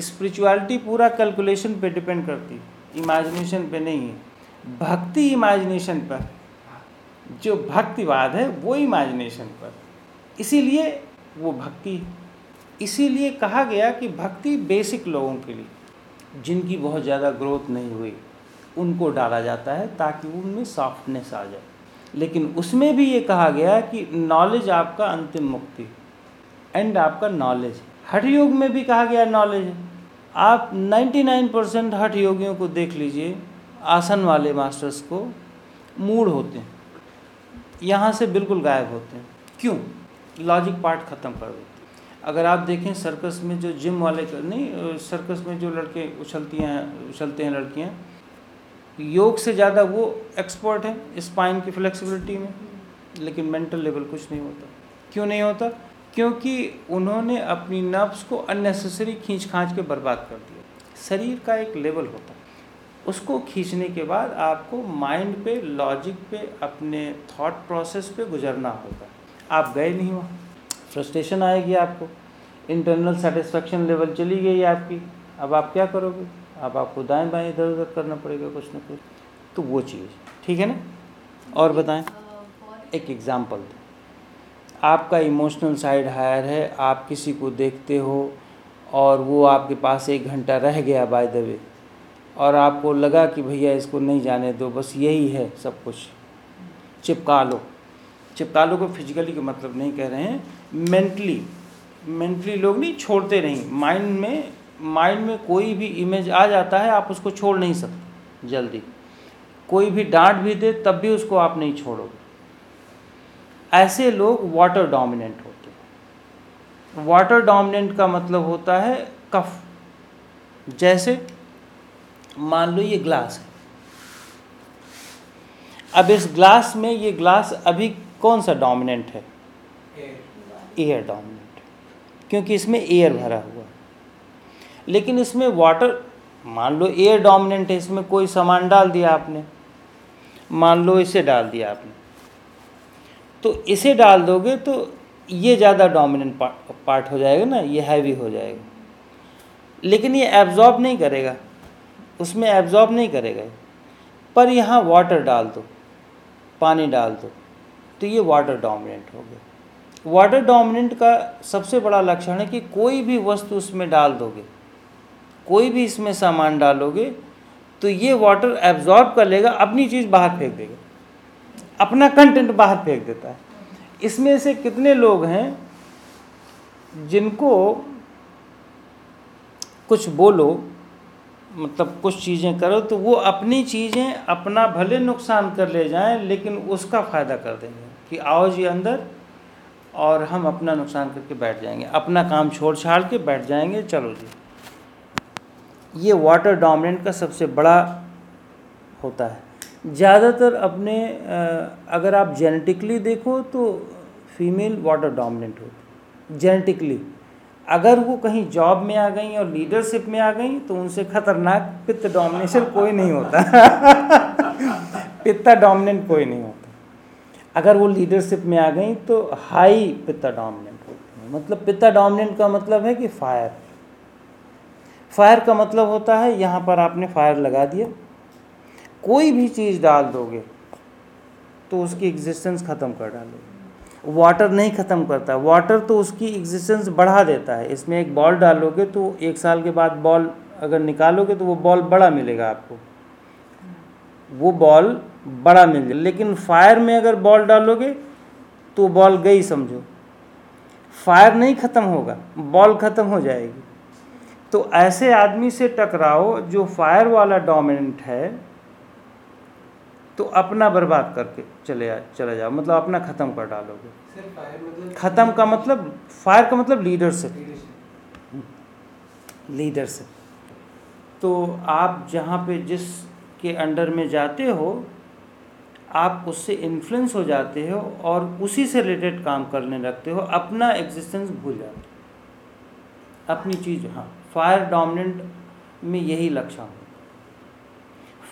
Spirituality पूरा calculation पे depend करती है। इमेजिनेशन पे नहीं है। भक्ति इमेजिनेशन पर, जो भक्तिवाद है, वो इमेजिनेशन पर। इसीलिए वो भक्ति, इसीलिए कहा गया कि भक्ति बेसिक लोगों के लिए। जिनकी बहुत ज़्यादा ग्रोथ नहीं हुई, उनको डाला जाता है ताकि उनमें सॉफ्टनेस आ जाए। लेकिन उसमें भी ये कहा गया कि नॉलेज आपका अंतिम मुक्ति एंड आपका नॉलेज हठ योग में भी कहा गया नॉलेज आप 99 परसेंट हठ योगियों को देख लीजिए आसन वाले मास्टर्स को मूड होते हैं। यहाँ से बिल्कुल गायब होते हैं। क्यों? लॉजिक पार्ट ख़त्म कर देते अगर आप देखें सर्कस में जो जिम वाले कर, नहीं सर्कस में जो लड़के उछलती हैं उछलते हैं लड़कियाँ योग से ज़्यादा वो एक्सपर्ट हैं स्पाइन की फ्लेक्सिबिलिटी में। लेकिन मेंटल लेवल कुछ नहीं होता। क्यों नहीं होता? क्योंकि उन्होंने अपनी नर्व्स को अननेसेसरी खींच खांच के बर्बाद कर दिया। शरीर का एक लेवल होता है। उसको खींचने के बाद आपको माइंड पे लॉजिक पे अपने थॉट प्रोसेस पे गुजरना होगा। आप गए नहीं वहाँ। फ्रस्ट्रेशन आएगी आपको। इंटरनल सेटिस्फेक्शन लेवल चली गई आपकी। अब आप क्या करोगे? अब आपको दाएँ बाएँ इधर उधर करना पड़ेगा कुछ ना कुछ। तो वो चीज़। ठीक है ना? और बताएँ। एक एग्ज़ाम्पल दें। आपका इमोशनल साइड हायर है, आप किसी को देखते हो और वो आपके पास एक घंटा रह गया बाय द वे और आपको लगा कि भैया इसको नहीं जाने दो, बस यही है सब कुछ। चिपका लो। चिपका लो को फिजिकली का मतलब नहीं कह रहे हैं मेंटली मेंटली लोग नहीं, छोड़ते नहीं। माइंड में माइंड में कोई भी इमेज आ जाता है, आप उसको छोड़ नहीं सकते जल्दी। कोई भी डांट भी दे, तब भी उसको आप नहीं छोड़ोगे। ऐसे लोग वाटर डोमिनेंट होते हैं। वाटर डोमिनेंट का मतलब होता है कफ। जैसे, मान लो ये ग्लास है। अब इस ग्लास में ये ग्लास अभी कौन सा डोमिनेंट है? एयर डोमिनेंट क्योंकि इसमें एयर भरा हुआ लेकिन इसमें वाटर मान लो एयर डोमिनेंट है, इसमें कोई सामान डाल दिया आपने। मान लो इसे डाल दिया आपने। तो इसे डाल दोगे तो ये ज़्यादा डोमिनेंट पार्ट हो जाएगा ना, ये हैवी हो जाएगा। लेकिन ये एब्जॉर्ब नहीं करेगा। उसमें एब्जॉर्ब नहीं करेगा पर यहाँ वाटर डाल दो, पानी डाल दो तो ये वाटर डोमिनेंट हो गया। वाटर डोमिनेंट का सबसे बड़ा लक्षण है कि कोई भी वस्तु उसमें डाल दोगे, कोई भी इसमें सामान डालोगे तो ये वाटर एब्जॉर्ब कर लेगा, अपनी चीज़ बाहर फेंक देगा। अपना कंटेंट बाहर फेंक देता है। इसमें से कितने लोग हैं जिनको कुछ बोलो मतलब कुछ चीज़ें करो तो वो अपनी चीज़ें अपना भले नुकसान कर ले जाएँ, लेकिन उसका फ़ायदा कर देंगे कि आओ जी अंदर और हम अपना नुकसान करके बैठ जाएँगे। अपना काम छोड़ छाड़ के बैठ जाएँगे, चलो जी। ये वाटर डोमिनेंट का सबसे बड़ा होता है। ज़्यादातर अपने अगर आप जेनेटिकली देखो तो फीमेल वाटर डोमिनेंट होती जेनेटिकली अगर वो कहीं जॉब में आ गई और लीडरशिप में आ गई तो उनसे खतरनाक पित्त डोमिनेशन कोई नहीं होता। पित्ता डोमिनेंट कोई नहीं होता। अगर वो लीडरशिप में आ गई तो हाई पित्ता डोमिनेंट होती है। मतलब पित्ता डोमिनेंट का मतलब है कि फायर फायर का मतलब होता है, यहाँ पर आपने फायर लगा दिया। कोई भी चीज़ डाल दोगे तो उसकी एग्जिस्टेंस ख़त्म कर डालोगे। वाटर नहीं ख़त्म करता। वाटर तो उसकी एग्जिस्टेंस बढ़ा देता है। इसमें एक बॉल डालोगे तो एक साल के बाद बॉल अगर निकालोगे तो वो बॉल बड़ा मिलेगा आपको। वो बॉल बड़ा मिल जाए। लेकिन फायर में अगर बॉल डालोगे तो बॉल गई समझो। फायर नहीं ख़त्म होगा। बॉल ख़त्म हो जाएगी। तो ऐसे आदमी से टकराओ जो फायर वाला डोमिनेंट है। तो अपना बर्बाद करके चले आ चले जाओ मतलब अपना ख़त्म कर डालोगे। मतलब ख़त्म का मतलब फायर का मतलब लीडरशिप लीडरशिप तो आप जहाँ पे जिस के अंडर में जाते हो आप उससे इन्फ्लुएंस हो जाते हो और उसी से रिलेटेड काम करने लगते हो अपना एग्जिस्टेंस भूल जाते हो। अपनी चीज़ हाँ फायर डोमिनेंट में यही लक्षण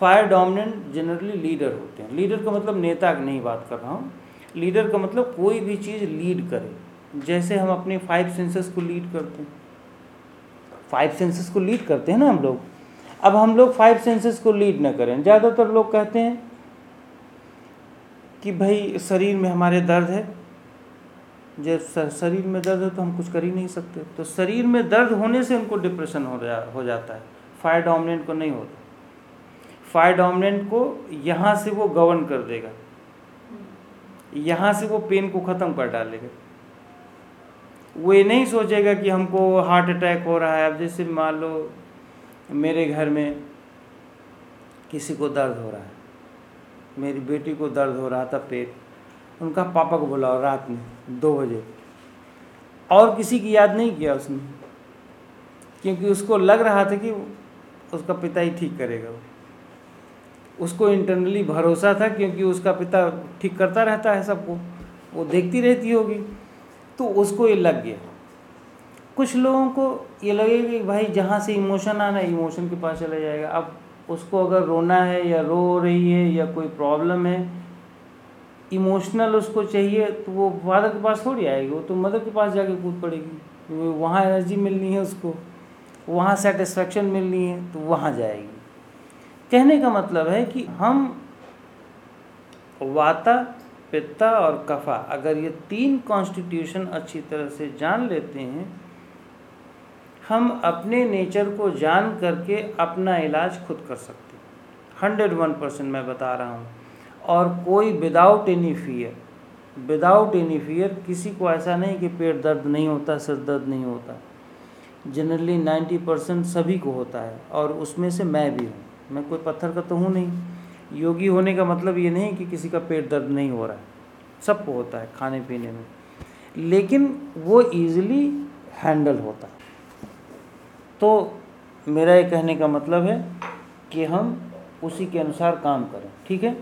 फायर डोमिनेंट जनरली लीडर होते हैं। लीडर का मतलब नेता की नहीं बात कर रहा हूँ। लीडर का मतलब कोई भी चीज़ लीड करे। जैसे हम अपने फाइव सेंसेस को लीड करते हैं। फाइव सेंसेस को लीड करते हैं ना हम लोग? अब हम लोग फाइव सेंसेस को लीड ना करें। ज़्यादातर लोग कहते हैं कि भाई, शरीर में हमारे दर्द है। जब शरीर में दर्द है तो हम कुछ कर ही नहीं सकते। तो शरीर में दर्द होने से उनको डिप्रेशन हो जा, हो जाता है। फायर डोमिनेंट को नहीं होता। फायर डोमिनेंट को यहाँ से वो गवर्न कर देगा। यहाँ से वो पेन को ख़त्म कर डालेगा वो ये नहीं सोचेगा कि हमको हार्ट अटैक हो रहा है। अब जैसे मान लो मेरे घर में किसी को दर्द हो रहा है, मेरी बेटी को दर्द हो रहा था पेट, उनका पापा को बुलाओ रात में, दो बजे। और किसी की याद नहीं किया उसने, क्योंकि उसको लग रहा था कि उसका पिता ही ठीक करेगा। वो उसको इंटरनली भरोसा था क्योंकि उसका पिता ठीक करता रहता है सबको, वो देखती रहती होगी तो उसको ये लग गया। कुछ लोगों को ये लगेगा कि भाई जहाँ से इमोशन आना इमोशन के पास चला जाएगा। अब उसको अगर रोना है या रो रही है या कोई प्रॉब्लम है इमोशनल उसको चाहिए तो वो फादर के पास थोड़ी आएगी। वो तो मदर के पास जाके कूद पड़ेगी वहाँ एनर्जी मिलनी है उसको, वहाँ सेटिस्फेक्शन मिलनी है तो वहाँ जाएगी। कहने का मतलब है कि हम वाता, पित्ता और कफा, अगर ये तीन कॉन्स्टिट्यूशन अच्छी तरह से जान लेते हैं, हम अपने नेचर को जान करके अपना इलाज खुद कर सकते हंड्रेड वन परसेंट मैं बता रहा हूँ। और कोई without any fear without any fear किसी को ऐसा नहीं कि पेट दर्द नहीं होता, सिर दर्द नहीं होता। जनरली नाइन्टी परसेंट सभी को होता है और उसमें से मैं भी हूँ। मैं कोई पत्थर का तो हूँ नहीं। योगी होने का मतलब ये नहीं कि किसी का पेट दर्द नहीं हो रहा है। सबको होता है खाने पीने में। लेकिन वो ईज़िली हैंडल होता है। तो मेरा ये कहने का मतलब है कि हम उसी के अनुसार काम करें, ठीक है?